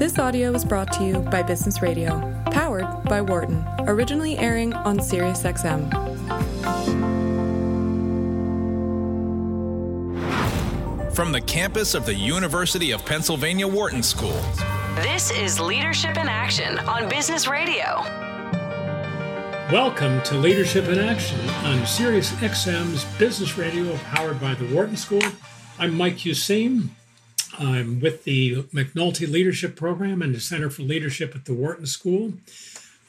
This audio is brought to you by Business Radio, powered by Wharton, originally airing on SiriusXM. From the campus of the University of Pennsylvania Wharton School. This is Leadership in Action on Business Radio. Welcome to Leadership in Action on SiriusXM's Business Radio, powered by the Wharton School. I'm Mike Useem. I'm with the McNulty Leadership Program and the Center for Leadership at the Wharton School.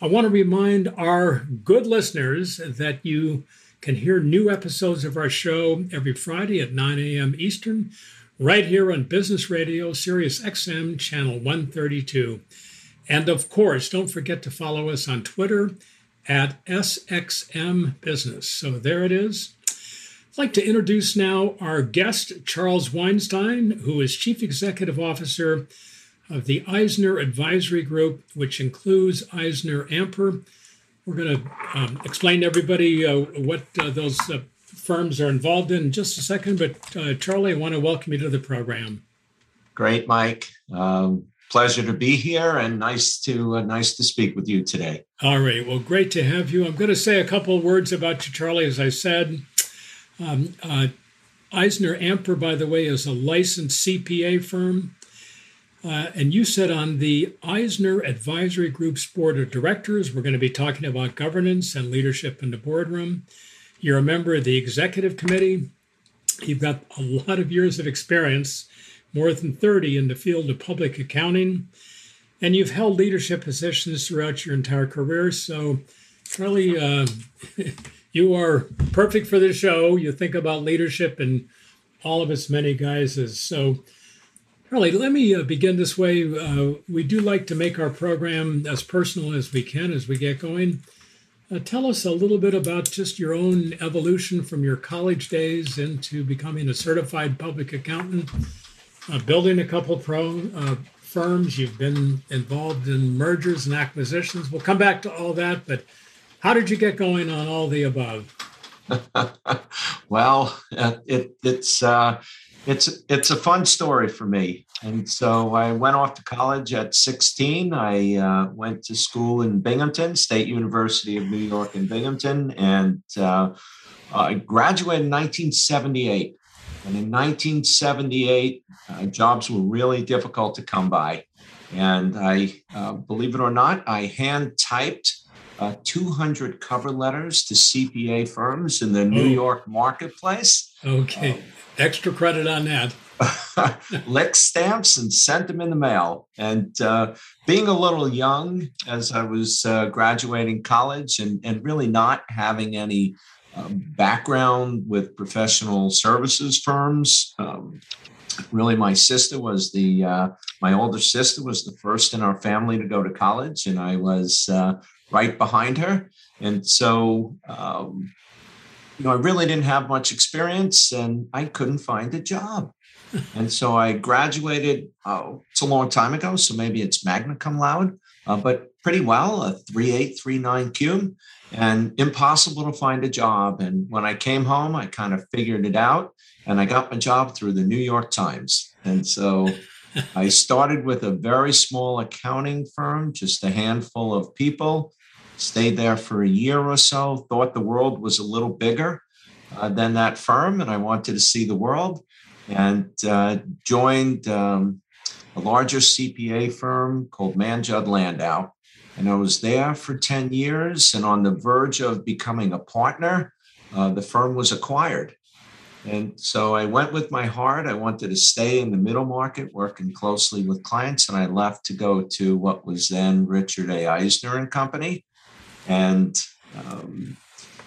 I want to remind our good listeners that you can hear new episodes of our show every Friday at 9 a.m. Eastern, right here on Business Radio, Sirius XM, channel 132. And of course, don't forget to follow us on Twitter at SXM Business. So there it is. I'd like to introduce now our guest, Charles Weinstein, who is Chief Executive Officer of the Eisner Advisory Group, which includes Eisner Amper. We're going to um, explain to everybody uh, what uh, those uh, firms are involved in in just a second. But uh, Charlie, I want to welcome you to the program. Great, Mike. Um, pleasure to be here, and nice to uh, nice to speak with you today. All right. Well, great to have you. I'm going to say a couple of words about you, Charlie. As I said, um, uh, Eisner Amper, by the way, is a licensed CPA firm. Uh, and you said on the Eisner Advisory Group's board of directors, we're going to be talking about governance and leadership in the boardroom. You're a member of the executive committee. You've got a lot of years of experience, more than 30 in the field of public accounting. And you've held leadership positions throughout your entire career. So, Charlie, uh, you are perfect for the show. You think about leadership in all of its many guises. So, Charlie, let me uh, begin this way. Uh, we do like to make our program as personal as we can as we get going. Uh, tell us a little bit about just your own evolution from your college days into becoming a certified public accountant, uh, building a couple pro uh, firms. You've been involved in mergers and acquisitions. We'll come back to all that, but how did you get going on all the above? well, it, it's uh, it's it's a fun story for me. And so I went off to college at 16. I uh, went to school in Binghamton, State University of New York in Binghamton, and uh, I graduated in 1978. And in 1978, uh, jobs were really difficult to come by. And I, uh, believe it or not, I hand typed uh, 200 cover letters to CPA firms in the New oh. York marketplace. Okay. Um, Extra credit on that. lick stamps and sent them in the mail. And uh, being a little young as I was uh, graduating college and, and really not having any um, background with professional services firms, um, really my sister was the uh, my older sister was the first in our family to go to college and i was uh, right behind her. And so, um, you know, I really didn't have much experience and I couldn't find a job. and so I graduated, oh, it's a long time ago, so maybe it's magna cum laude, uh, but pretty well, a 3839 Q, and impossible to find a job. And when I came home, I kind of figured it out and I got my job through the New York Times. And so I started with a very small accounting firm, just a handful of people stayed there for a year or so, thought the world was a little bigger uh, than that firm, and I wanted to see the world, and uh, joined um, a larger CPA firm called Mann Judd Landau. And I was there for 10 years, and on the verge of becoming a partner, uh, the firm was acquired. And so I went with my heart. I wanted to stay in the middle market, working closely with clients, and I left to go to what was then Richard A. Eisner and Company. And um,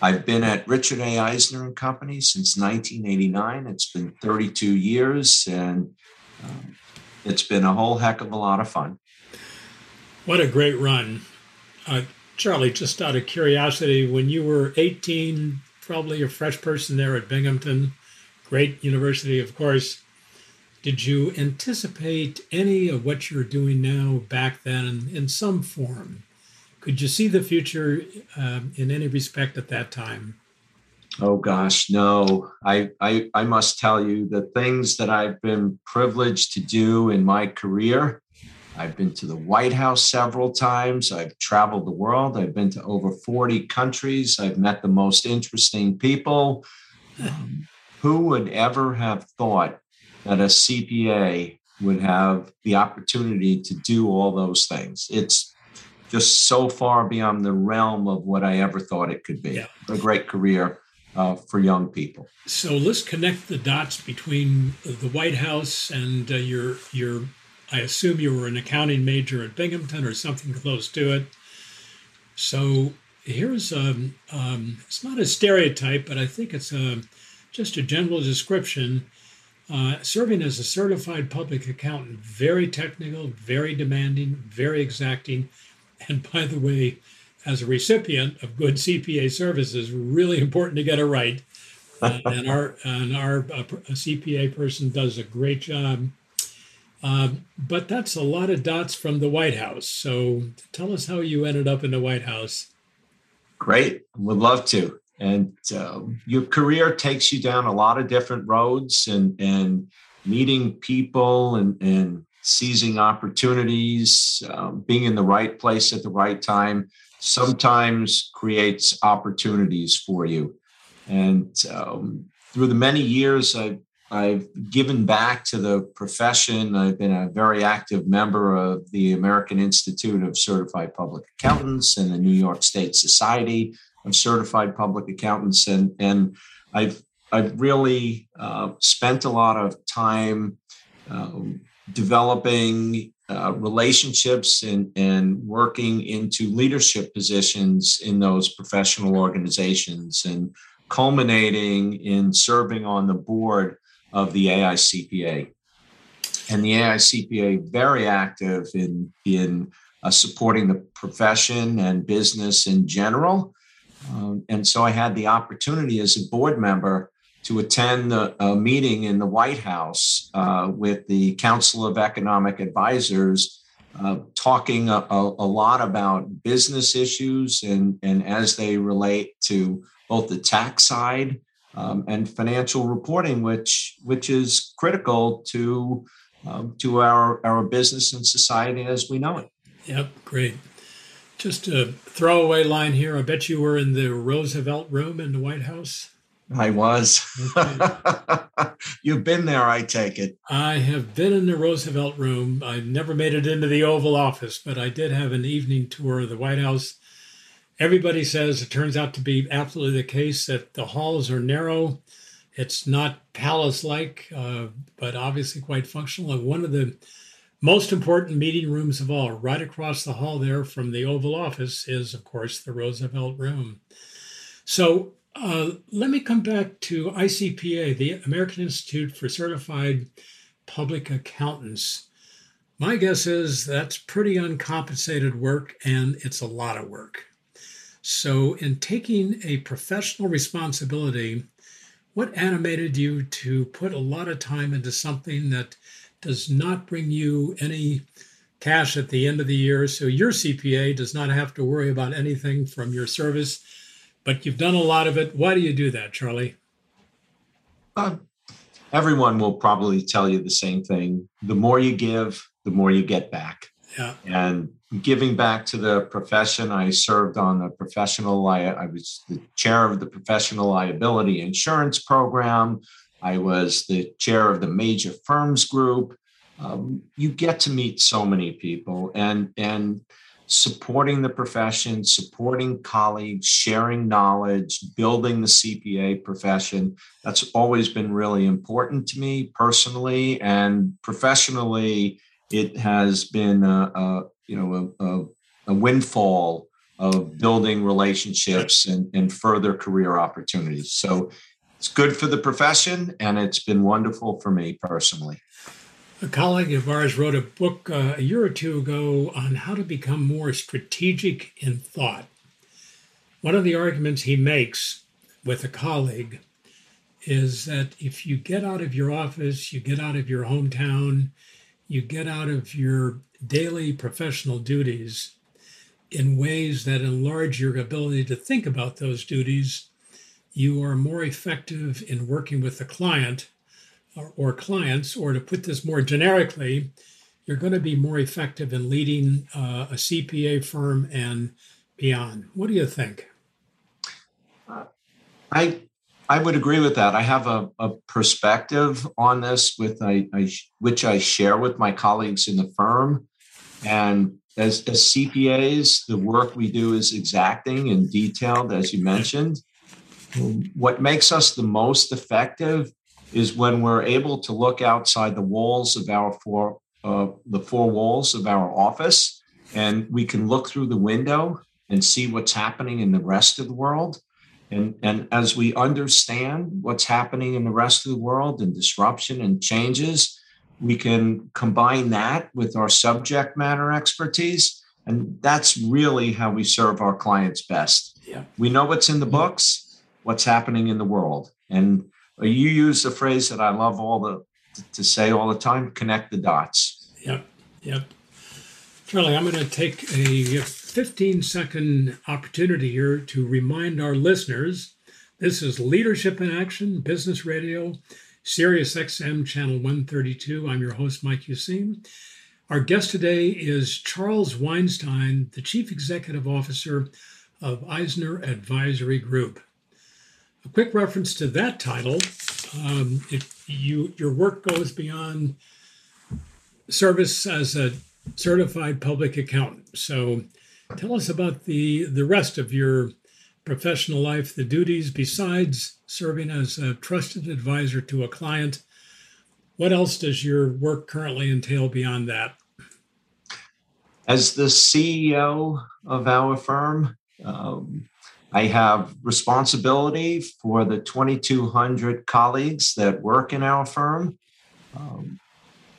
I've been at Richard A. Eisner and Company since 1989. It's been 32 years, and um, it's been a whole heck of a lot of fun. What a great run. Uh, Charlie, just out of curiosity, when you were 18, probably a fresh person there at Binghamton, great university, of course, did you anticipate any of what you're doing now back then in, in some form? Could you see the future um, in any respect at that time? Oh gosh, no. I, I I must tell you the things that I've been privileged to do in my career I've been to the White House several times. I've traveled the world. I've been to over 40 countries. I've met the most interesting people. Um, who would ever have thought that a CPA would have the opportunity to do all those things? It's just so far beyond the realm of what I ever thought it could be. Yeah. A great career uh, for young people. So let's connect the dots between the White House and uh, your your. I assume you were an accounting major at Binghamton or something close to it. So here's um, um, it's not a stereotype, but I think it's a, um, just a general description. Uh, serving as a certified public accountant, very technical, very demanding, very exacting, and by the way, as a recipient of good CPA services, really important to get it right. Uh, and our and our uh, CPA person does a great job. Um, but that's a lot of dots from the White House. So tell us how you ended up in the White House. Great, would love to. And uh, your career takes you down a lot of different roads, and and meeting people and and seizing opportunities, um, being in the right place at the right time sometimes creates opportunities for you. And um, through the many years I've, I've given back to the profession, I've been a very active member of the American Institute of Certified Public Accountants and the New York State Society of Certified Public Accountants. And, and I've, I've really uh, spent a lot of time um, developing uh, relationships and, and working into leadership positions in those professional organizations and culminating in serving on the board of the AICPA. And the AICPA very active in, in uh, supporting the profession and business in general. Um, and so I had the opportunity as a board member to attend a, a meeting in the White House uh, with the Council of Economic Advisors, uh, talking a, a, lot about business issues and, and as they relate to both the tax side um, and financial reporting, which which is critical to um, to our our business and society as we know it. Yep, great. Just a throwaway line here. I bet you were in the Roosevelt room in the White House. I was. You've been there, I take it. I have been in the Roosevelt room. I never made it into the Oval Office, but I did have an evening tour of the White House. Everybody says it turns out to be absolutely the case that the halls are narrow. It's not palace like, uh, but obviously quite functional. And one of the most important meeting rooms of all, right across the hall there from the Oval Office, is, of course, the Roosevelt Room. So uh, let me come back to ICPA, the American Institute for Certified Public Accountants. My guess is that's pretty uncompensated work and it's a lot of work. So, in taking a professional responsibility, what animated you to put a lot of time into something that does not bring you any cash at the end of the year? So, your CPA does not have to worry about anything from your service but you've done a lot of it. Why do you do that, Charlie? Uh, everyone will probably tell you the same thing. The more you give, the more you get back. Yeah. And giving back to the profession, I served on the professional, I, I was the chair of the professional liability insurance program. I was the chair of the major firms group. Um, you get to meet so many people and and supporting the profession, supporting colleagues, sharing knowledge, building the CPA profession. That's always been really important to me personally and professionally. It has been a, a you know a, a, a, windfall of building relationships and, and further career opportunities. So it's good for the profession and it's been wonderful for me personally. A colleague of ours wrote a book uh, a year or two ago on how to become more strategic in thought. One of the arguments he makes with a colleague is that if you get out of your office, you get out of your hometown, you get out of your daily professional duties in ways that enlarge your ability to think about those duties, you are more effective in working with the client or, or clients, or to put this more generically, you're going to be more effective in leading uh, a CPA firm and beyond. What do you think? I I would agree with that. I have a, a perspective on this with I, I, which I share with my colleagues in the firm. And as, as CPAs, the work we do is exacting and detailed, as you mentioned. What makes us the most effective is when we're able to look outside the walls of our four uh, the four walls of our office, and we can look through the window and see what's happening in the rest of the world. And, and as we understand what's happening in the rest of the world and disruption and changes, we can combine that with our subject matter expertise. And that's really how we serve our clients best. Yeah. We know what's in the books, what's happening in the world. And you use the phrase that I love all the to say all the time connect the dots. Yep. Yep. Charlie, I'm going to take a 15 second opportunity here to remind our listeners this is Leadership in Action, Business Radio, Sirius XM, Channel 132. I'm your host, Mike Useem. Our guest today is Charles Weinstein, the Chief Executive Officer of Eisner Advisory Group. A quick reference to that title um, it, you, your work goes beyond service as a certified public accountant. So tell us about the, the rest of your professional life, the duties besides serving as a trusted advisor to a client. What else does your work currently entail beyond that? As the CEO of our firm, um, I have responsibility for the 2,200 colleagues that work in our firm. Um,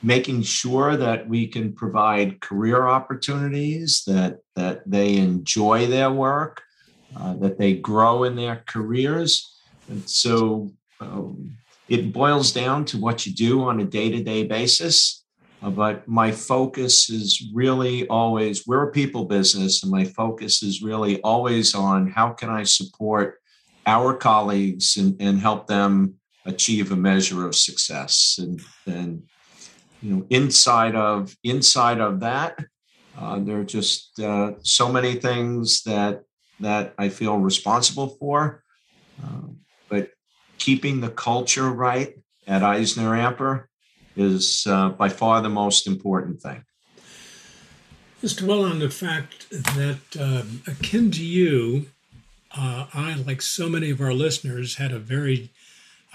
making sure that we can provide career opportunities, that, that they enjoy their work, uh, that they grow in their careers. And so um, it boils down to what you do on a day to day basis. Uh, but my focus is really always, we're a people business, and my focus is really always on how can I support our colleagues and, and help them achieve a measure of success. And, and you know inside of inside of that uh, there are just uh, so many things that that i feel responsible for uh, but keeping the culture right at eisner amper is uh, by far the most important thing just dwell on the fact that um, akin to you uh, i like so many of our listeners had a very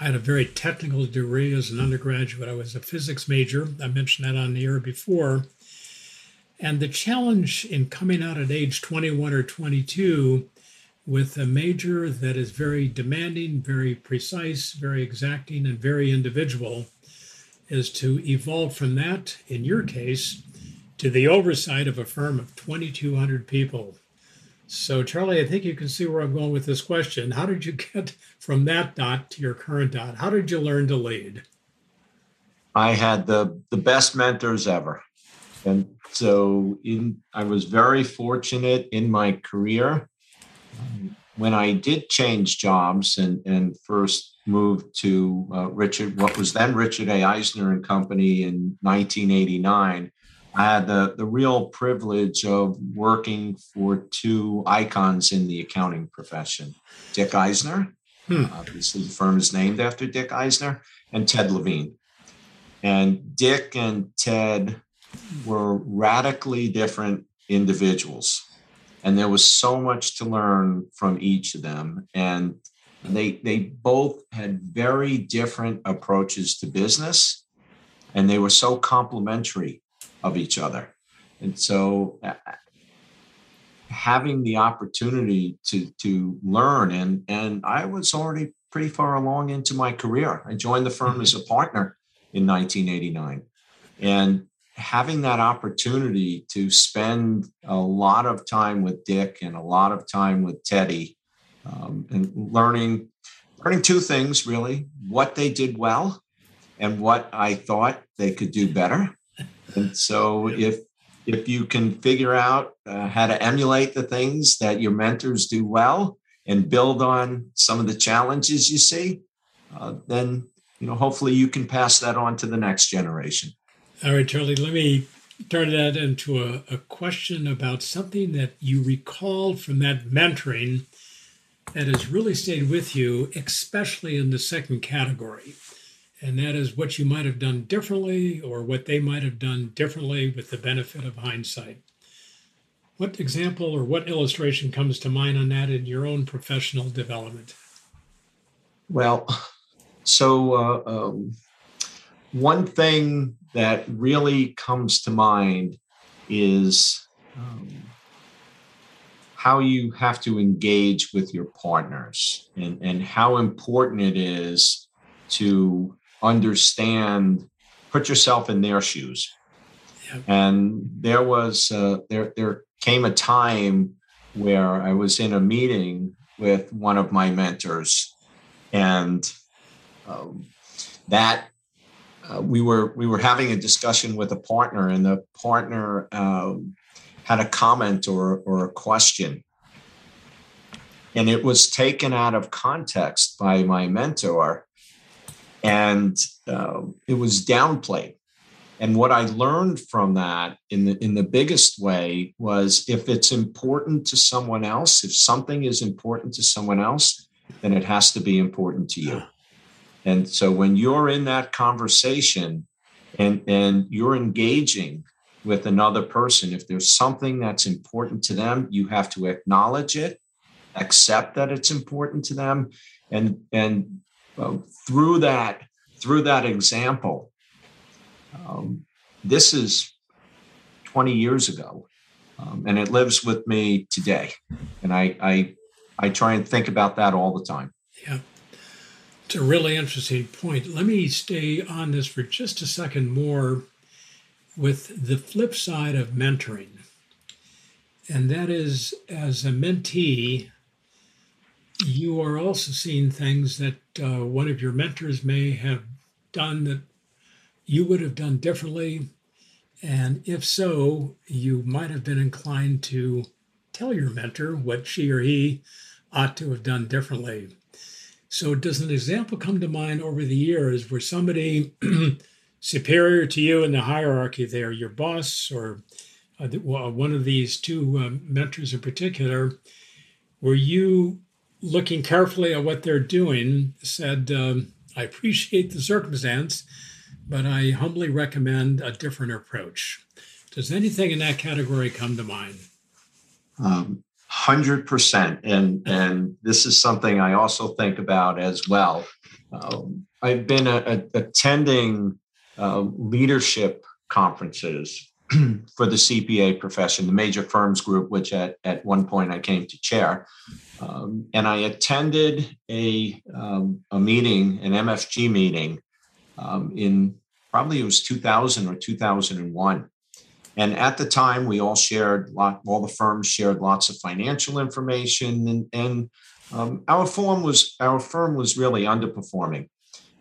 I had a very technical degree as an undergraduate. I was a physics major. I mentioned that on the air before. And the challenge in coming out at age 21 or 22 with a major that is very demanding, very precise, very exacting, and very individual is to evolve from that, in your case, to the oversight of a firm of 2,200 people. So, Charlie, I think you can see where I'm going with this question. How did you get from that dot to your current dot? How did you learn to lead? I had the the best mentors ever, and so in I was very fortunate in my career. Um, when I did change jobs and and first moved to uh, Richard, what was then Richard A. Eisner and Company in 1989 I had the, the real privilege of working for two icons in the accounting profession Dick Eisner, hmm. obviously, the firm is named after Dick Eisner, and Ted Levine. And Dick and Ted were radically different individuals. And there was so much to learn from each of them. And they, they both had very different approaches to business, and they were so complementary of each other. And so uh, having the opportunity to to learn and and I was already pretty far along into my career. I joined the firm mm-hmm. as a partner in 1989. And having that opportunity to spend a lot of time with Dick and a lot of time with Teddy um, and learning learning two things really what they did well and what I thought they could do better and so if if you can figure out uh, how to emulate the things that your mentors do well and build on some of the challenges you see, uh, then you know hopefully you can pass that on to the next generation. All right, Charlie. Let me turn that into a, a question about something that you recalled from that mentoring that has really stayed with you, especially in the second category. And that is what you might have done differently or what they might have done differently with the benefit of hindsight. What example or what illustration comes to mind on that in your own professional development? Well, so uh, um, one thing that really comes to mind is um, how you have to engage with your partners and, and how important it is to understand, put yourself in their shoes. Yep. And there was, uh, there, there came a time where I was in a meeting with one of my mentors and um, that uh, we were we were having a discussion with a partner, and the partner um, had a comment or or a question, and it was taken out of context by my mentor, and uh, it was downplayed. And what I learned from that in the in the biggest way was if it's important to someone else, if something is important to someone else, then it has to be important to you. And so when you're in that conversation and, and you're engaging with another person, if there's something that's important to them, you have to acknowledge it, accept that it's important to them, and and uh, through that through that example, um, this is 20 years ago, um, and it lives with me today, and I I I try and think about that all the time. It's a really interesting point. Let me stay on this for just a second more with the flip side of mentoring. And that is, as a mentee, you are also seeing things that uh, one of your mentors may have done that you would have done differently. And if so, you might have been inclined to tell your mentor what she or he ought to have done differently. So, does an example come to mind over the years where somebody superior to you in the hierarchy there, your boss or uh, one of these two um, mentors in particular, were you looking carefully at what they're doing, said, um, I appreciate the circumstance, but I humbly recommend a different approach? Does anything in that category come to mind? Um, hundred percent, and and this is something I also think about as well. Um, I've been a, a, attending uh, leadership conferences for the CPA profession, the major firms group, which at, at one point I came to chair. Um, and I attended a, um, a meeting, an MFG meeting um, in probably it was 2000 or 2001. And at the time, we all shared, lot, all the firms shared lots of financial information, and, and um, our firm was our firm was really underperforming.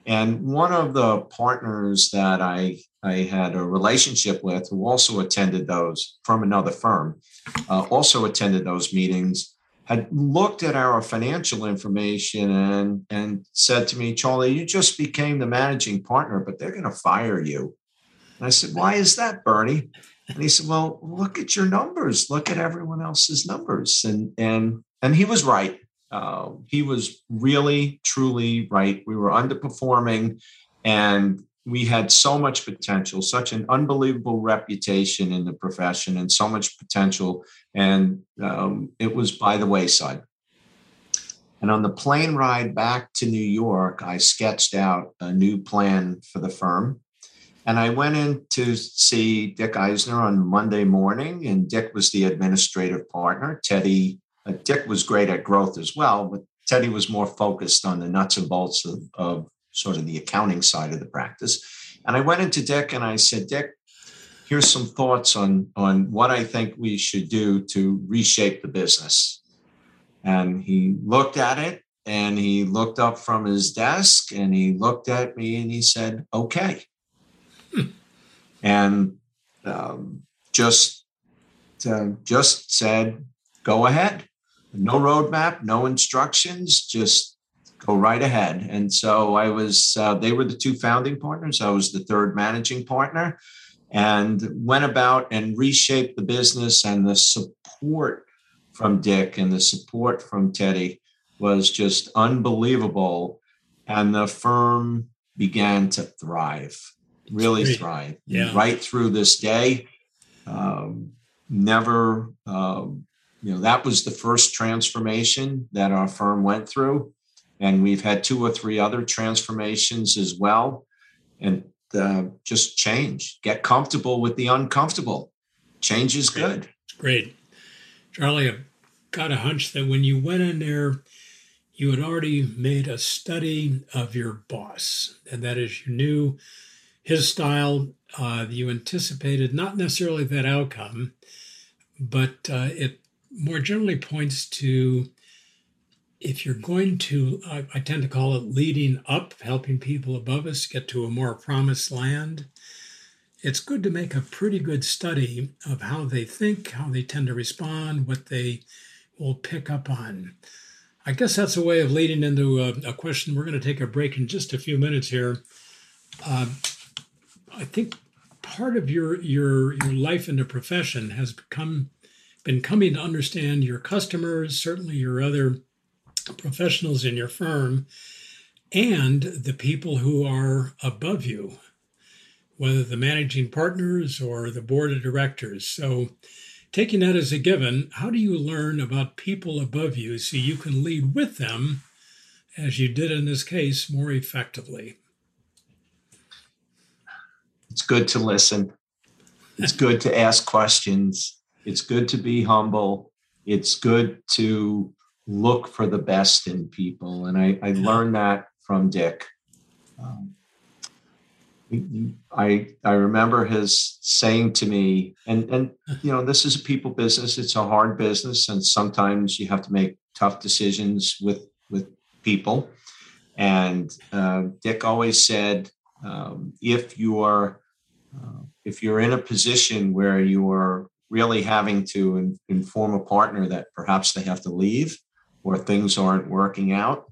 And one of the partners that I I had a relationship with, who also attended those from another firm, uh, also attended those meetings, had looked at our financial information and and said to me, Charlie, you just became the managing partner, but they're going to fire you. And I said, Why is that, Bernie? And he said, "Well, look at your numbers. Look at everyone else's numbers." And and and he was right. Uh, he was really, truly right. We were underperforming, and we had so much potential, such an unbelievable reputation in the profession, and so much potential. And um, it was by the wayside. And on the plane ride back to New York, I sketched out a new plan for the firm and I went in to see Dick Eisner on Monday morning, and Dick was the administrative partner. Teddy, uh, Dick was great at growth as well, but Teddy was more focused on the nuts and bolts of, of sort of the accounting side of the practice. And I went into Dick and I said, Dick, here's some thoughts on, on what I think we should do to reshape the business. And he looked at it and he looked up from his desk and he looked at me and he said, okay and um, just uh, just said, "Go ahead." No roadmap, no instructions, just go right ahead. And so I was. Uh, they were the two founding partners. I was the third managing partner, and went about and reshaped the business and the support from Dick and the support from Teddy was just unbelievable. And the firm began to thrive, really Great. thrive. Yeah. Right through this day. Um, never, um, you know, that was the first transformation that our firm went through. And we've had two or three other transformations as well. And uh, just change, get comfortable with the uncomfortable. Change is good. Great. Charlie, I've got a hunch that when you went in there, you had already made a study of your boss, and that is you knew his style. Uh, you anticipated not necessarily that outcome, but uh, it more generally points to if you're going to, I, I tend to call it leading up, helping people above us get to a more promised land. It's good to make a pretty good study of how they think, how they tend to respond, what they will pick up on. I guess that's a way of leading into a, a question. We're going to take a break in just a few minutes here. Uh, I think part of your your your life in the profession has become been coming to understand your customers, certainly your other professionals in your firm and the people who are above you, whether the managing partners or the board of directors. So, taking that as a given, how do you learn about people above you so you can lead with them, as you did in this case, more effectively? It's good to listen. It's good to ask questions. It's good to be humble. It's good to look for the best in people. And I, I learned that from Dick. Um, I I remember his saying to me, and and you know this is a people business. It's a hard business, and sometimes you have to make tough decisions with with people. And uh, Dick always said, um, if you are uh, if you're in a position where you are really having to in, inform a partner that perhaps they have to leave, or things aren't working out,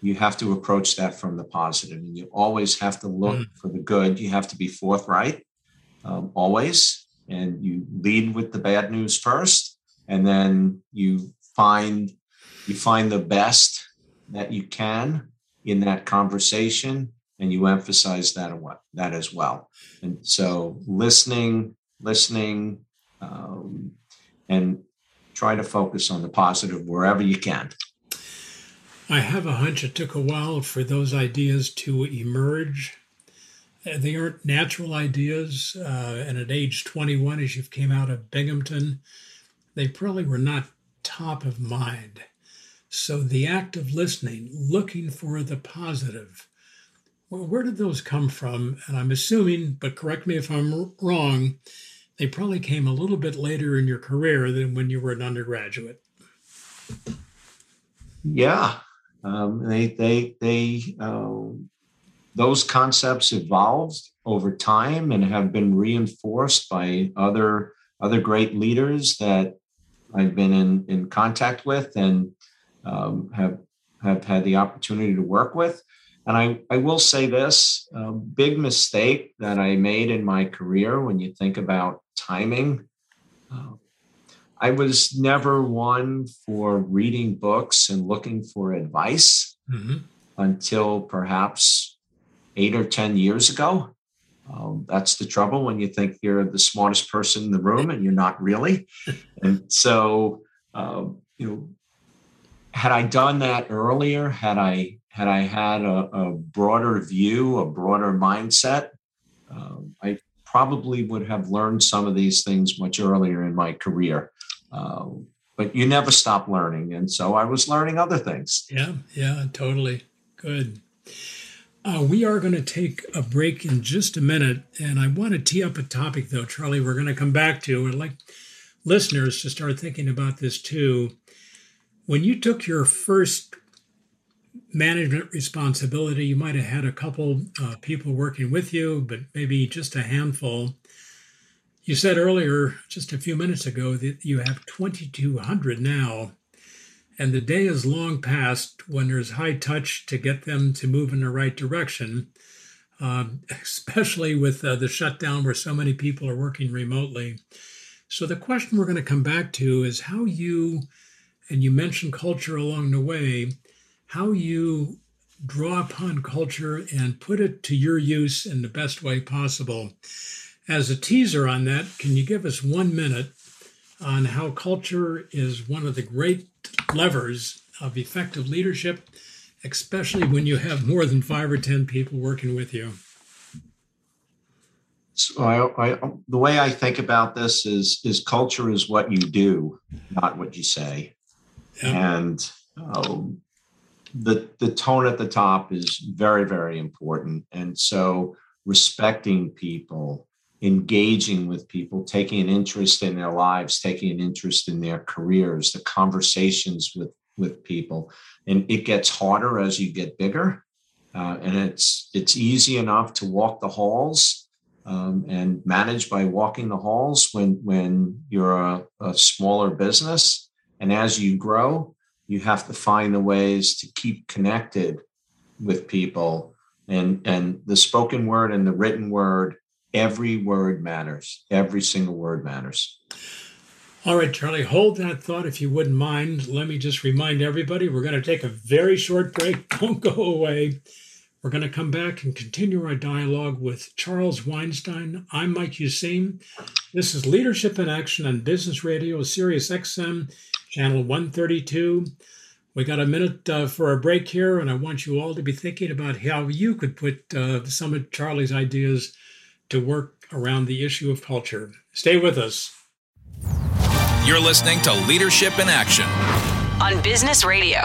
you have to approach that from the positive. And you always have to look mm. for the good. You have to be forthright um, always. And you lead with the bad news first and then you find you find the best that you can in that conversation and you emphasize that that as well and so listening listening um, and try to focus on the positive wherever you can. I have a hunch it took a while for those ideas to emerge. Uh, they aren't natural ideas. Uh, and at age 21, as you've came out of Binghamton, they probably were not top of mind. So the act of listening, looking for the positive, well, where did those come from? And I'm assuming, but correct me if I'm wrong, they probably came a little bit later in your career than when you were an undergraduate. Yeah, um, they they they uh, those concepts evolved over time and have been reinforced by other other great leaders that I've been in in contact with and um, have have had the opportunity to work with. And I, I will say this a big mistake that I made in my career when you think about timing. Uh, I was never one for reading books and looking for advice mm-hmm. until perhaps eight or 10 years ago. Um, that's the trouble when you think you're the smartest person in the room and you're not really. and so, uh, you know, had I done that earlier, had I had I had a, a broader view, a broader mindset, um, I probably would have learned some of these things much earlier in my career. Uh, but you never stop learning. And so I was learning other things. Yeah, yeah, totally. Good. Uh, we are going to take a break in just a minute. And I want to tee up a topic, though, Charlie, we're going to come back to. I'd like listeners to start thinking about this too. When you took your first management responsibility. You might have had a couple uh, people working with you, but maybe just a handful. You said earlier, just a few minutes ago, that you have 2,200 now, and the day is long past when there's high touch to get them to move in the right direction. um, especially with uh, the shutdown where so many people are working remotely. So, the question we're going to come back to is how you, and you mentioned culture along the way, how you draw upon culture and put it to your use in the best way possible. As a teaser on that, can you give us one minute on how culture is one of the great levers of effective leadership, especially when you have more than five or 10 people working with you? So I, I, the way I think about this is is culture is what you do, not what you say, yeah. and um, the the tone at the top is very very important. And so respecting people engaging with people taking an interest in their lives taking an interest in their careers the conversations with with people. And it gets harder as you get bigger. Uh, and it's it's easy enough to walk the halls um, and manage by walking the halls when when you're a, a smaller business. And as you grow you have to find the ways to keep connected with people. And and the spoken word and the written word every word matters. Every single word matters. All right charlie hold that thought if you wouldn't mind. Let me just remind everybody we're going to take a very short break. Don't go away. We're going to come back and continue our dialogue with Charles Weinstein. I'm Mike Useem. This is Leadership in Action on Business Radio, Sirius XM channel 132. We got a minute uh, for a break here, and I want you all to be thinking about how you could put uh, some of Charlie's ideas to work around the issue of culture. Stay with us. You're listening to Leadership in Action on Business Radio.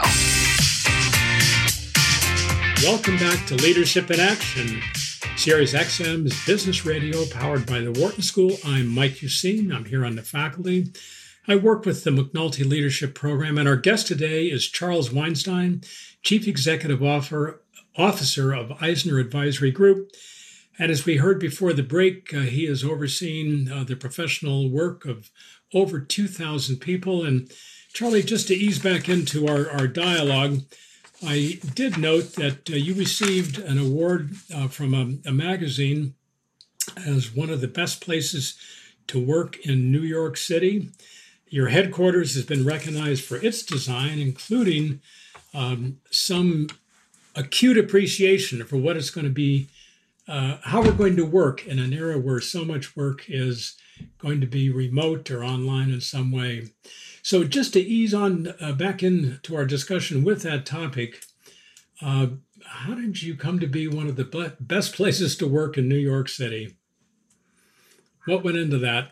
Welcome back to Leadership in Action, Sirius XM's business radio powered by the Wharton School. I'm Mike Useem. I'm here on the faculty. I work with the McNulty Leadership Program, and our guest today is Charles Weinstein, Chief Executive Officer of Eisner Advisory Group. And as we heard before the break, uh, he has overseen uh, the professional work of over 2,000 people. And Charlie, just to ease back into our, our dialogue, I did note that uh, you received an award uh, from a, a magazine as one of the best places to work in New York City. Your headquarters has been recognized for its design, including um, some acute appreciation for what it's going to be, uh, how we're going to work in an era where so much work is going to be remote or online in some way. So, just to ease on uh, back into our discussion with that topic, uh, how did you come to be one of the best places to work in New York City? What went into that?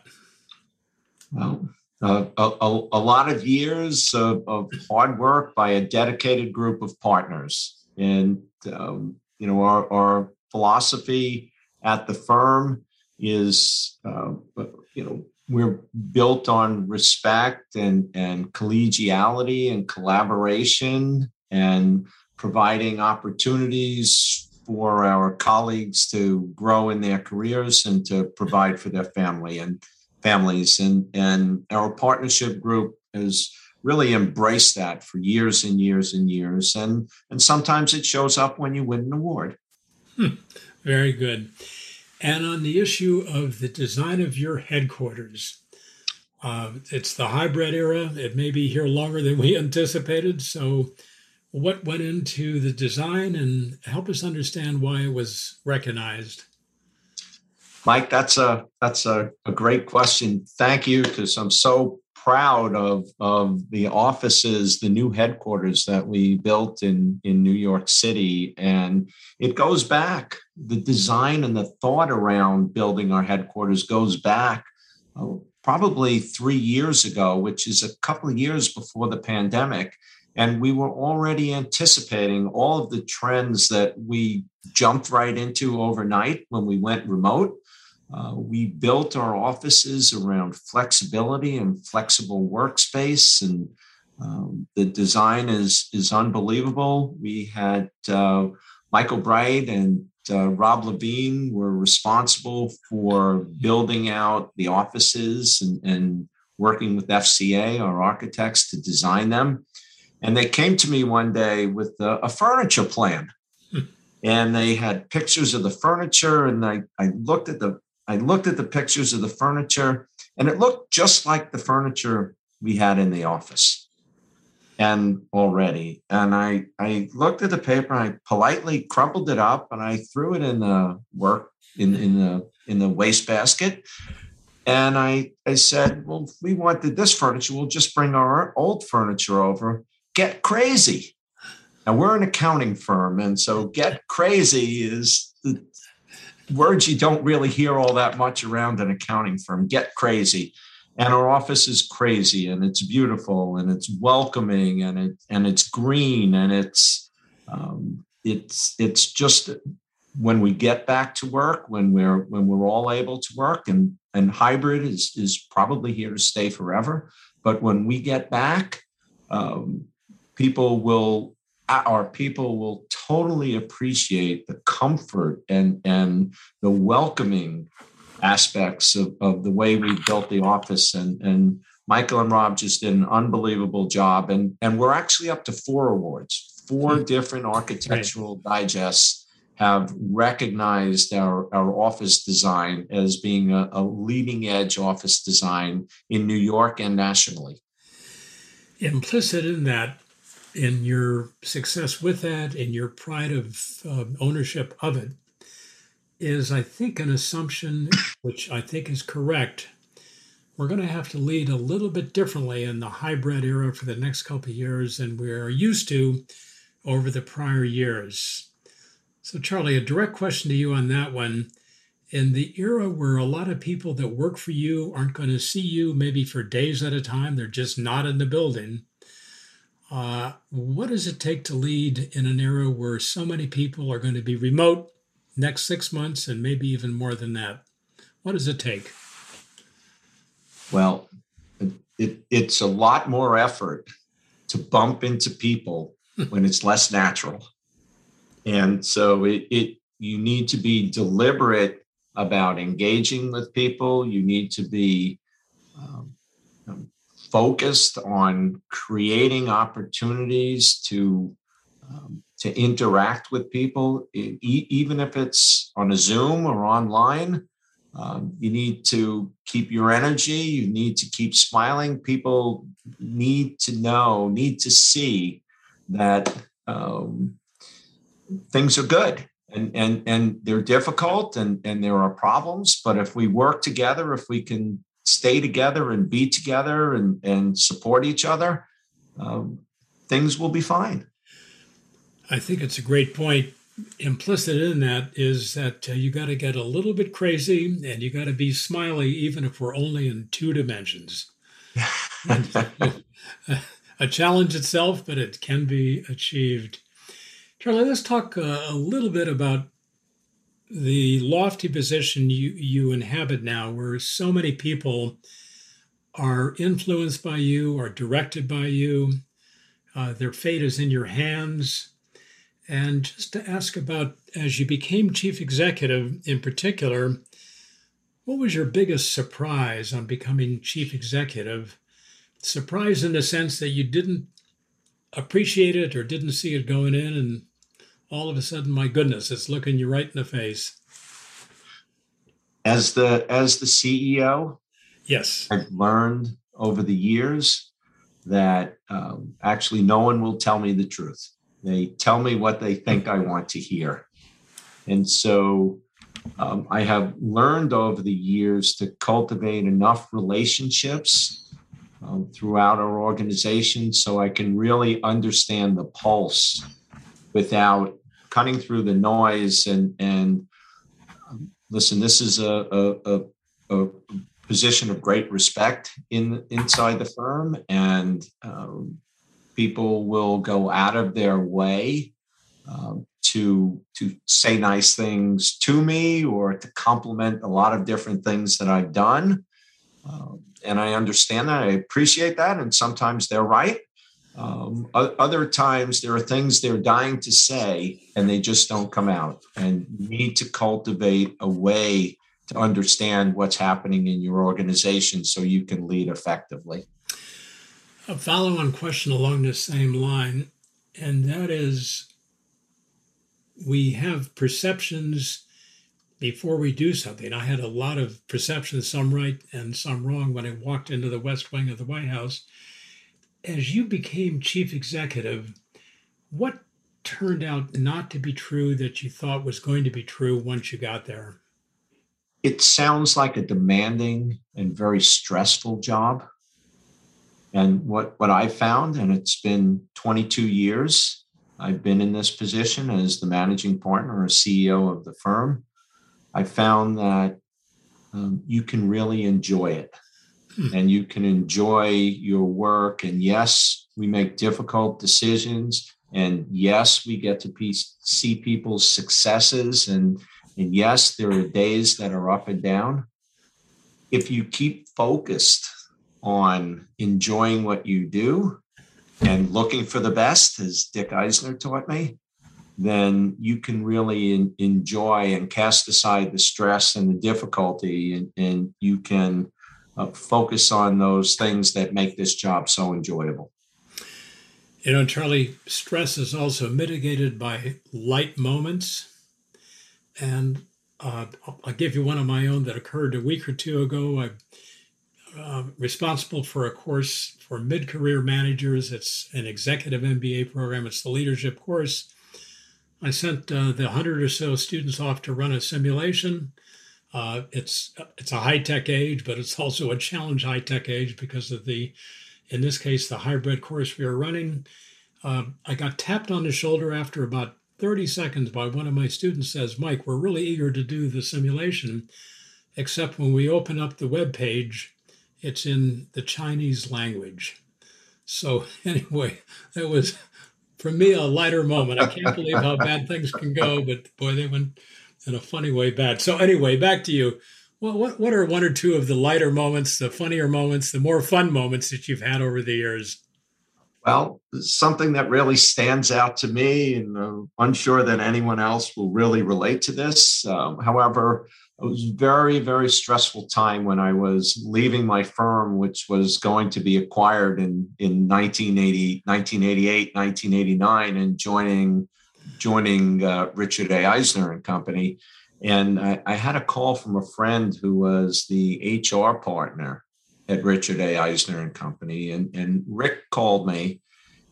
Well, a, a, a, lot of years of, of, hard work by a dedicated group of partners. And, um, you know, our, our, philosophy at the firm is, uh, you know, we're built on respect and, and collegiality and collaboration and providing opportunities for our colleagues to grow in their careers and to provide for their family. And families. And, and our partnership group has really embraced that for years and years and years. And, and sometimes it shows up when you win an award. Hmm. Very good. And on the issue of the design of your headquarters, uh, it's the hybrid era. It may be here longer than we anticipated. So, what went into the design and help us understand why it was recognized? Mike, that's a that's a, a great question. Thank you, because I'm so proud of of the offices, the new headquarters that we built in in New York City, and it goes back. The design and the thought around building our headquarters goes back uh, probably three years ago, which is a couple of years before the pandemic. And we were already anticipating all of the trends that we jumped right into overnight when we went remote. Uh, we built our offices around flexibility and flexible workspace, and um, the design is is unbelievable. We had uh, Michael Bright and uh, Rob Levine were responsible for building out the offices and, and working with FCA, our architects, to design them. And they came to me one day with a, a furniture plan. and they had pictures of the furniture and I, I looked at the I looked at the pictures of the furniture and it looked just like the furniture we had in the office. And already and I I looked at the paper and I politely crumpled it up and I threw it in the work in in the in the wastebasket. And I I said well we wanted this furniture we'll just bring our old furniture over. Get crazy. Now we're an accounting firm, and so get crazy is the words you don't really hear all that much around an accounting firm. Get crazy. And our office is crazy and it's beautiful and it's welcoming and it and it's green and it's um, it's it's just when we get back to work when we're when we're all able to work and and hybrid is is probably here to stay forever but when we get back um, people will our people will totally appreciate the comfort and and the welcoming aspects of, of the way we built the office and and michael and rob just did an unbelievable job and and we're actually up to four awards four hmm. different architectural right. digests have recognized our, our office design as being a, a leading edge office design in new york and nationally implicit in that in your success with that and your pride of uh, ownership of it is, I think, an assumption which I think is correct. We're going to have to lead a little bit differently in the hybrid era for the next couple of years than we're used to over the prior years. So, Charlie, a direct question to you on that one. In the era where a lot of people that work for you aren't going to see you maybe for days at a time, they're just not in the building uh, what does it take to lead in an era where so many people are going to be remote next six months and maybe even more than that? What does it take? Well, it, it's a lot more effort to bump into people when it's less natural. And so it, it you need to be deliberate about engaging with people. You need to be focused on creating opportunities to um, to interact with people, even if it's on a Zoom or online. Um, you need to keep your energy. You need to keep smiling. People need to know, need to see that um, things are good and and and they're difficult and and there are problems. But if we work together, if we can stay together and be together and, and support each other, um, things will be fine. I think it's a great point. Implicit in that is that uh, you got to get a little bit crazy and you got to be smiley, even if we're only in two dimensions. a challenge itself, but it can be achieved. Charlie, let's talk uh, a little bit about the lofty position you, you inhabit now, where so many people are influenced by you, are directed by you, uh, their fate is in your hands. And just to ask about, as you became chief executive in particular, what was your biggest surprise on becoming chief executive? Surprise in the sense that you didn't appreciate it or didn't see it going in, and all of a sudden, my goodness, it's looking you right in the face. As the as the CEO, yes, I've learned over the years that um, actually no one will tell me the truth. They tell me what they think I want to hear, and so um, I have learned over the years to cultivate enough relationships um, throughout our organization so I can really understand the pulse without cutting through the noise and and um, listen this is a, a, a, a, position of great respect in inside the firm and um, people will go out of their way um, to to say nice things to me or to compliment a lot of different things that I've done. Um, and I understand that I appreciate that and sometimes they're right um, other times, there are things they're dying to say and they just don't come out. And you need to cultivate a way to understand what's happening in your organization so you can lead effectively. A follow on question along the same line, and that is we have perceptions before we do something. I had a lot of perceptions, some right and some wrong, when I walked into the West Wing of the White House. As you became chief executive, what turned out not to be true that you thought was going to be true once you got there? It sounds like a demanding and very stressful job. And what, what I found, and it's been 22 years, I've been in this position as the managing partner or CEO of the firm. I found that um, you can really enjoy it. Hmm. and you can enjoy your work. And yes, we make difficult decisions. And yes, we get to see people's successes. And, and yes, there are days that are up and down. If you keep focused on enjoying what you do and looking for the best, as Dick Eisner taught me, then you can really in, enjoy and cast aside the stress and the difficulty, and, and you can uh, focus on those things that make this job so enjoyable. You know, Charlie, stress is also mitigated by light moments. And uh, I'll give you one of my own that occurred a week or two ago. I'm uh, responsible for a course for mid career managers. It's an executive MBA program, it's the leadership course. I sent uh, the 100 or so students off to run a simulation. Uh, it's it's a high tech age, but it's also a challenge high tech age because of the, in this case, the hybrid course we are running. Uh, I got tapped on the shoulder after about 30 seconds by one of my students says, Mike, we're really eager to do the simulation, except when we open up the web page, it's in the Chinese language. So anyway, that was for me a lighter moment. I can't believe how bad things can go, but boy, they went in a funny way bad. So anyway, back to you. What what what are one or two of the lighter moments, the funnier moments, the more fun moments that you've had over the years? Well, something that really stands out to me, and I'm unsure that anyone else will really relate to this. Um, however, it was a very, very stressful time when I was leaving my firm, which was going to be acquired in, in 1980, 1988, 1989, and joining joining uh, Richard A. Eisner and Company. And I, I, had a call from a friend who was the HR partner at Richard A. Eisner and Company. And, and Rick called me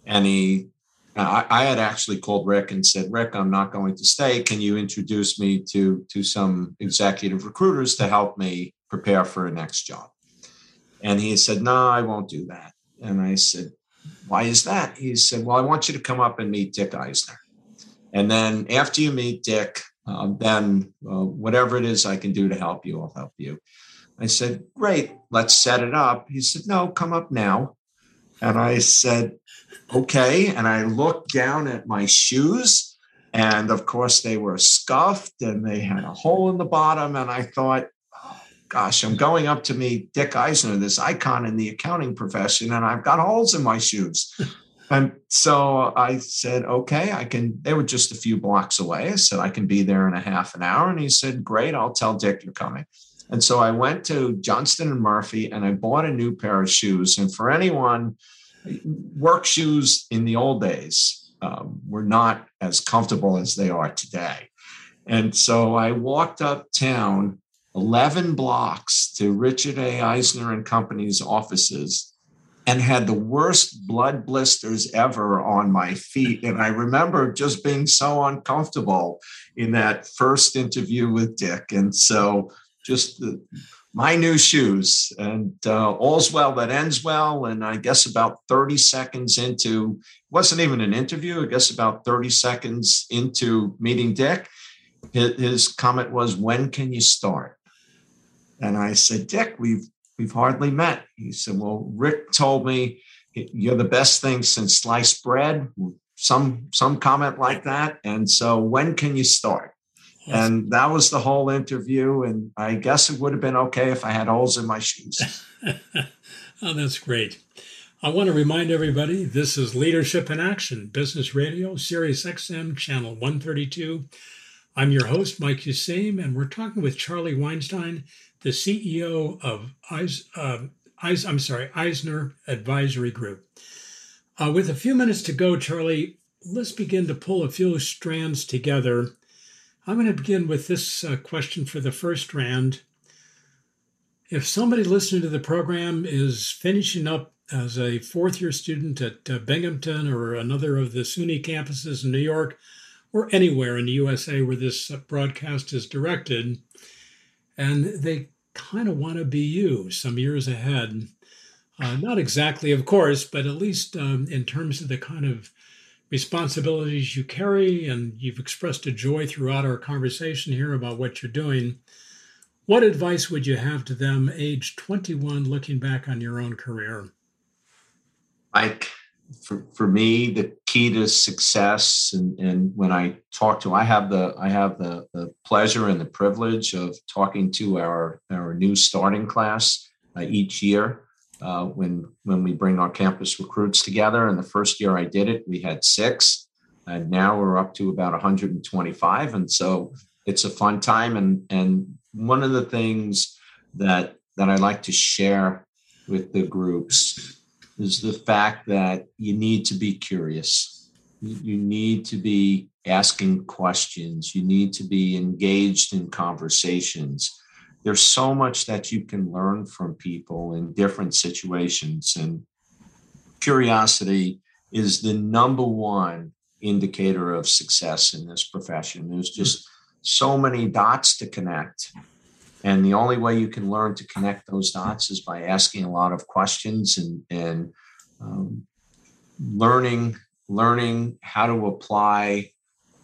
and he I, I, had actually called Rick and said, Rick, I'm not going to stay. Can you introduce me to, to some executive recruiters to help me prepare for a next job? And he said, No, I won't do that. And I said, Why is that? He said, Well, I want you to come up and meet Dick Eisner. And then after you meet Dick, uh, then uh, whatever it is I can do to help you, I'll help you. I said, Great, let's set it up. He said, No, come up now. And I said, okay. And I looked down at my shoes, and of course, they were scuffed and they had a hole in the bottom. And I thought, oh, gosh, I'm going up to meet Dick Eisner, this icon in the accounting profession, and I've got holes in my shoes. And so I said, okay, I can. They were just a few blocks away. I said, I can be there in a half an hour. And he said, great, I'll tell Dick you're coming. And so I went to Johnston and Murphy and I bought a new pair of shoes. And for anyone work shoes in the old days um, were not as comfortable as they are today. And so I walked uptown 11 blocks to Richard A. Eisner and Company's offices and had the worst blood blisters ever on my feet. And I remember just being so uncomfortable in that first interview with Dick. And so just the, my new shoes and uh, all's well that ends well and i guess about 30 seconds into wasn't even an interview i guess about 30 seconds into meeting dick his comment was when can you start and i said dick we've we've hardly met he said well rick told me you're the best thing since sliced bread some some comment like that and so when can you start and that was the whole interview. And I guess it would have been okay if I had holes in my shoes. oh, that's great. I want to remind everybody this is Leadership in Action, Business Radio, Sirius XM, Channel 132. I'm your host, Mike Useem, and we're talking with Charlie Weinstein, the CEO of Eis, uh, Eis, I'm sorry, Eisner Advisory Group. Uh, with a few minutes to go, Charlie, let's begin to pull a few strands together. I'm going to begin with this uh, question for the first strand. If somebody listening to the program is finishing up as a fourth year student at uh, Binghamton or another of the SUNY campuses in New York or anywhere in the USA where this uh, broadcast is directed, and they kind of want to be you some years ahead. Uh, not exactly, of course, but at least um, in terms of the kind of responsibilities you carry, and you've expressed a joy throughout our conversation here about what you're doing. What advice would you have to them, age 21, looking back on your own career? Like for, for me, the key to success, and, and when I talk to, I have the I have the, the pleasure and the privilege of talking to our our new starting class uh, each year uh, when when we bring our campus recruits together. And the first year I did it, we had six, and now we're up to about 125. And so it's a fun time. And and one of the things that that I like to share with the groups is the fact that you need to be curious. You need to be asking questions. You need to be engaged in conversations there's so much that you can learn from people in different situations and curiosity is the number one indicator of success in this profession there's just so many dots to connect and the only way you can learn to connect those dots is by asking a lot of questions and and um, learning learning how to apply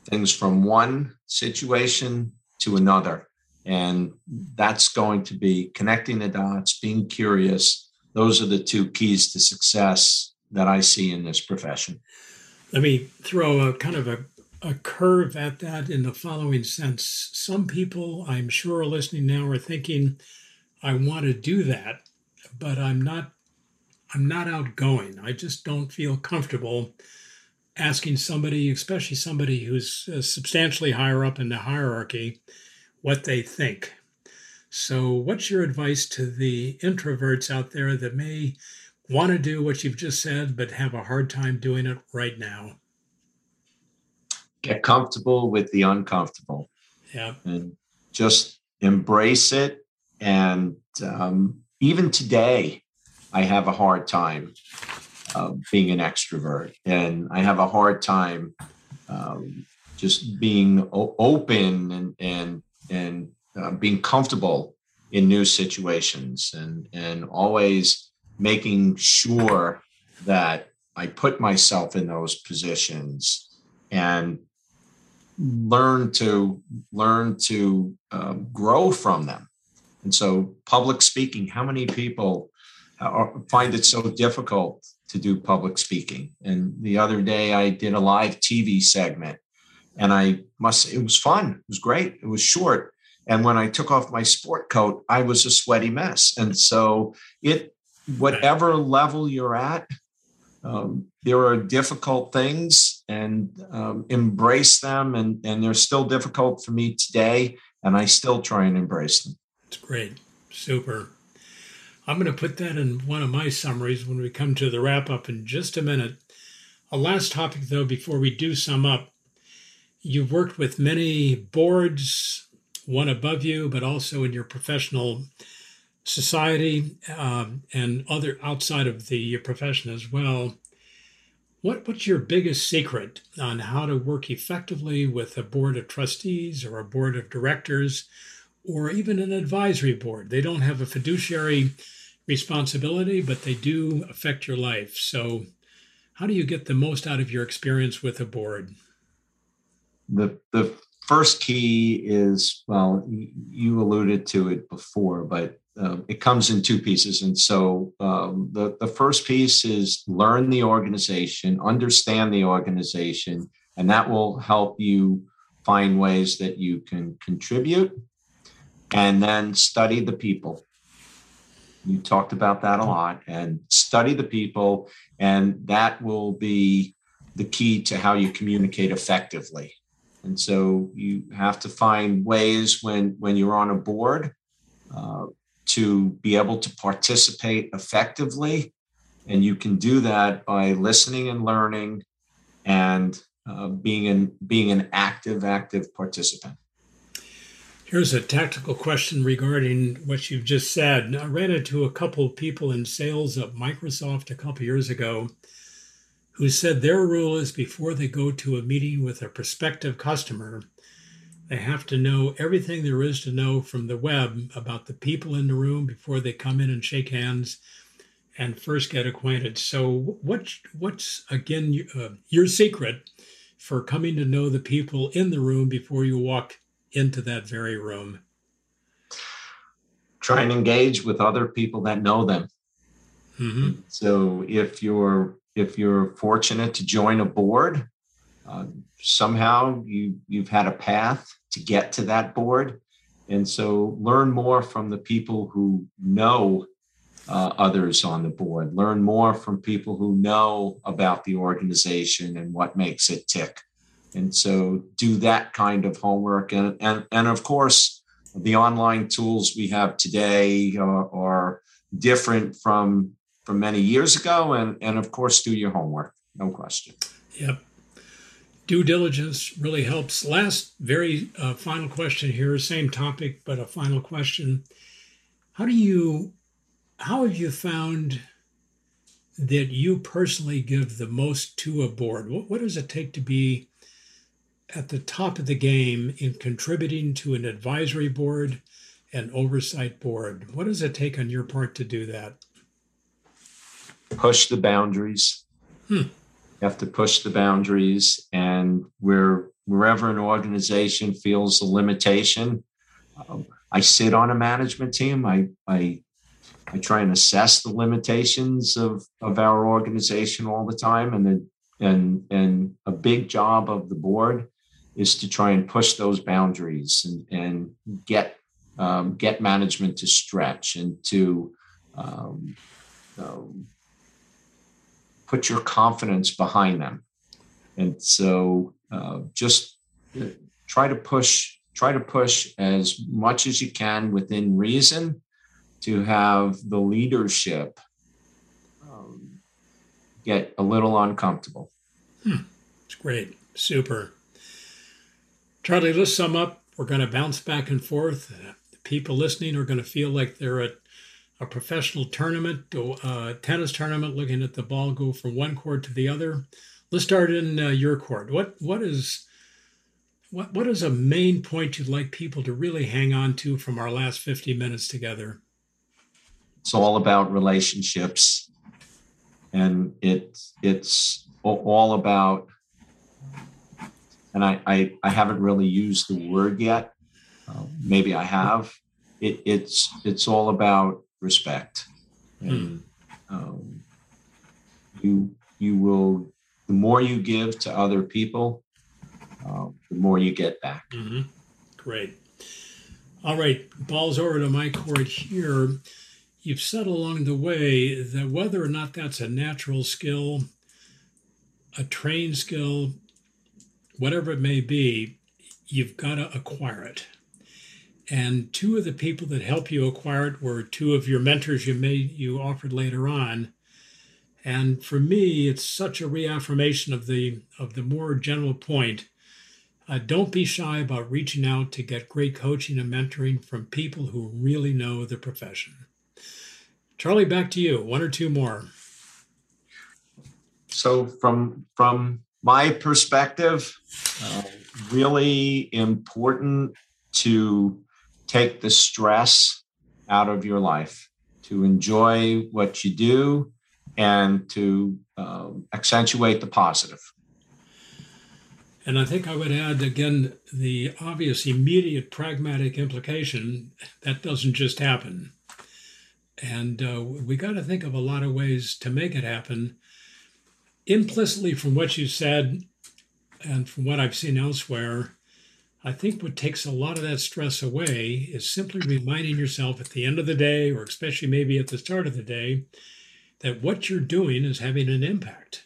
things from one situation to another and that's going to be connecting the dots, being curious. Those are the two keys to success that I see in this profession. Let me throw a kind of a, a curve at that in the following sense. Some people, I'm sure, are listening now are thinking, I want to do that, but I'm not I'm not outgoing. I just don't feel comfortable asking somebody, especially somebody who's uh, substantially higher up in the hierarchy, what they think. So, what's your advice to the introverts out there that may want to do what you've just said, but have a hard time doing it right now? Get comfortable with the uncomfortable. Yeah. And just embrace it. And um, even today, I have a hard time uh, being an extrovert, and I have a hard time um, just being o- open and, and and uh, being comfortable in new situations and and always making sure that I put myself in those positions and learn to learn to um, grow from them. And so, public speaking. How many people are, find it so difficult to do public speaking? And the other day, I did a live TV segment, and I must, it was fun. It was great. It was short. And when I took off my sport coat, I was a sweaty mess. And so it, whatever level you're at, um, there are difficult things and um, embrace them. And, and they're still difficult for me today. And I still try and embrace them. It's great. Super. I'm going to put that in one of my summaries when we come to the wrap up in just a minute. A last topic, though, before we do sum up. You've worked with many boards, one above you, but also in your professional society um, and other outside of the profession as well. What, what's your biggest secret on how to work effectively with a board of trustees or a board of directors or even an advisory board? They don't have a fiduciary responsibility, but they do affect your life. So, how do you get the most out of your experience with a board? the the first key is well you alluded to it before but uh, it comes in two pieces. And so um, the, the first piece is learn the organization understand the organization and that will help you find ways that you can contribute and then study the people. You talked about that a lot and study the people and that will be the key to how you communicate effectively. And so you have to find ways when when you're on a board uh, to be able to participate effectively, and you can do that by listening and learning, and uh, being an being an active active participant. Here's a tactical question regarding what you've just said. I ran into a couple people in sales at Microsoft a couple years ago who said their rule is before they go to a meeting with a prospective customer, they have to know everything there is to know from the web about the people in the room before they come in and shake hands and first get acquainted. So, what's what's again uh, your secret for coming to know the people in the room before you walk into that very room? Try and engage with other people that know them. Mm-hmm. So, if you're if you're fortunate to join a board, uh, somehow you you've had a path to get to that board. And so learn more from the people who know uh, others on the board, learn more from people who know about the organization and what makes it tick. And so do that kind of homework. And, and, and of course, the online tools we have today are, are different from, from many years ago. And, and of course, do your homework, no question. Yep due diligence really helps. Last, very uh, final question here, same topic, but a final question. How do you, how have you found that you personally give the most to a board? What, what does it take to be at the top of the game in contributing to an advisory board and oversight board? What does it take on your part to do that? Push the boundaries. Hmm you have to push the boundaries and where wherever an organization feels a limitation um, i sit on a management team. I i i try and assess the limitations of of our organization all the time and then and and a big job of the board is to try and push those boundaries and and get um, get management to stretch and to um, um, put your confidence behind them. And so uh, just uh, try to push try to push as much as you can within reason to have the leadership um, get a little uncomfortable. Hmm. It's great. Super. Charlie, let's sum up. We're going to bounce back and forth. The people listening are going to feel like they're at a professional tournament, a tennis tournament, looking at the ball go from one court to the other. Let's start in uh, your court. What what is what what is a main point you'd like people to really hang on to from our last 50 minutes together? It's all about relationships, and it it's all about. And I I, I haven't really used the word yet. Uh, maybe I have. It, it's it's all about respect. And um, you you will the more you give to other people, uh, the more you get back. Mm-hmm. Great. All right, balls over to my court here. You've said along the way that whether or not that's a natural skill, a trained skill, whatever it may be, you've got to acquire it. And two of the people that helped you acquire it were two of your mentors you made you offered later on. And for me, it's such a reaffirmation of the of the more general point. Uh, don't be shy about reaching out to get great coaching and mentoring from people who really know the profession. Charlie, back to you. One or two more. So, from from my perspective, uh, really important to take the stress out of your life, to enjoy what you do, and to um, accentuate the positive. And I think I would add again the obvious immediate pragmatic implication that doesn't just happen. And uh, we got to think of a lot of ways to make it happen. Implicitly, from what you said and from what I've seen elsewhere, I think what takes a lot of that stress away is simply reminding yourself at the end of the day, or especially maybe at the start of the day, that what you're doing is having an impact.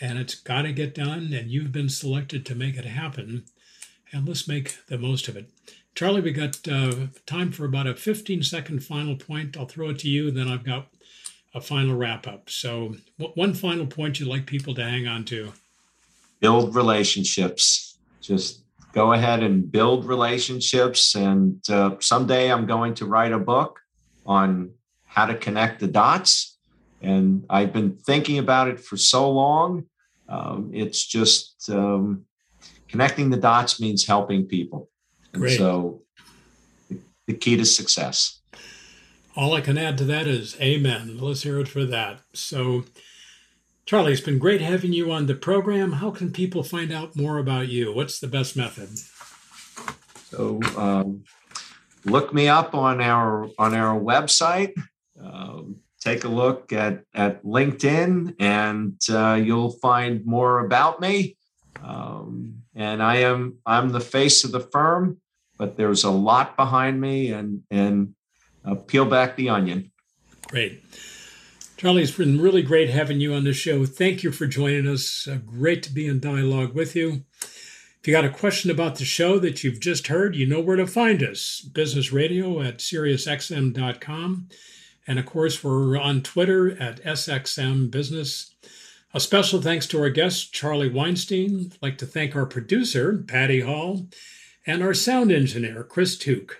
And it's got to get done, and you've been selected to make it happen. And let's make the most of it. Charlie, we got uh, time for about a 15 second final point. I'll throw it to you, then I've got a final wrap up. So, one final point you'd like people to hang on to? build relationships. Just go ahead and build relationships. And uh, someday I'm going to write a book on how to connect the dots. And I've been thinking about it for so long. Um, it's just um, connecting the dots means helping people. Great. So the key to success. All I can add to that is amen. Let's hear it for that. So, Charlie, it's been great having you on the program. How can people find out more about you? What's the best method? So, um, look me up on our on our website. Um, take a look at at LinkedIn, and uh, you'll find more about me. Um, and I am I'm the face of the firm, but there's a lot behind me, and and uh, peel back the onion. Great. Charlie, it's been really great having you on the show. Thank you for joining us. Uh, great to be in dialogue with you. If you got a question about the show that you've just heard, you know where to find us Business Radio at SiriusXM.com. And of course, we're on Twitter at SXM Business. A special thanks to our guest, Charlie Weinstein. I'd like to thank our producer, Patty Hall, and our sound engineer, Chris Took.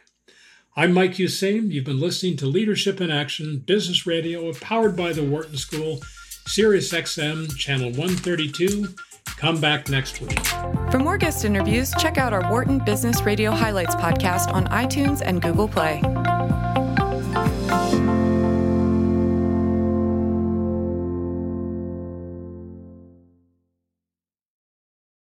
I'm Mike Useem. You've been listening to Leadership in Action Business Radio, powered by the Wharton School, Sirius XM, Channel 132. Come back next week. For more guest interviews, check out our Wharton Business Radio Highlights podcast on iTunes and Google Play.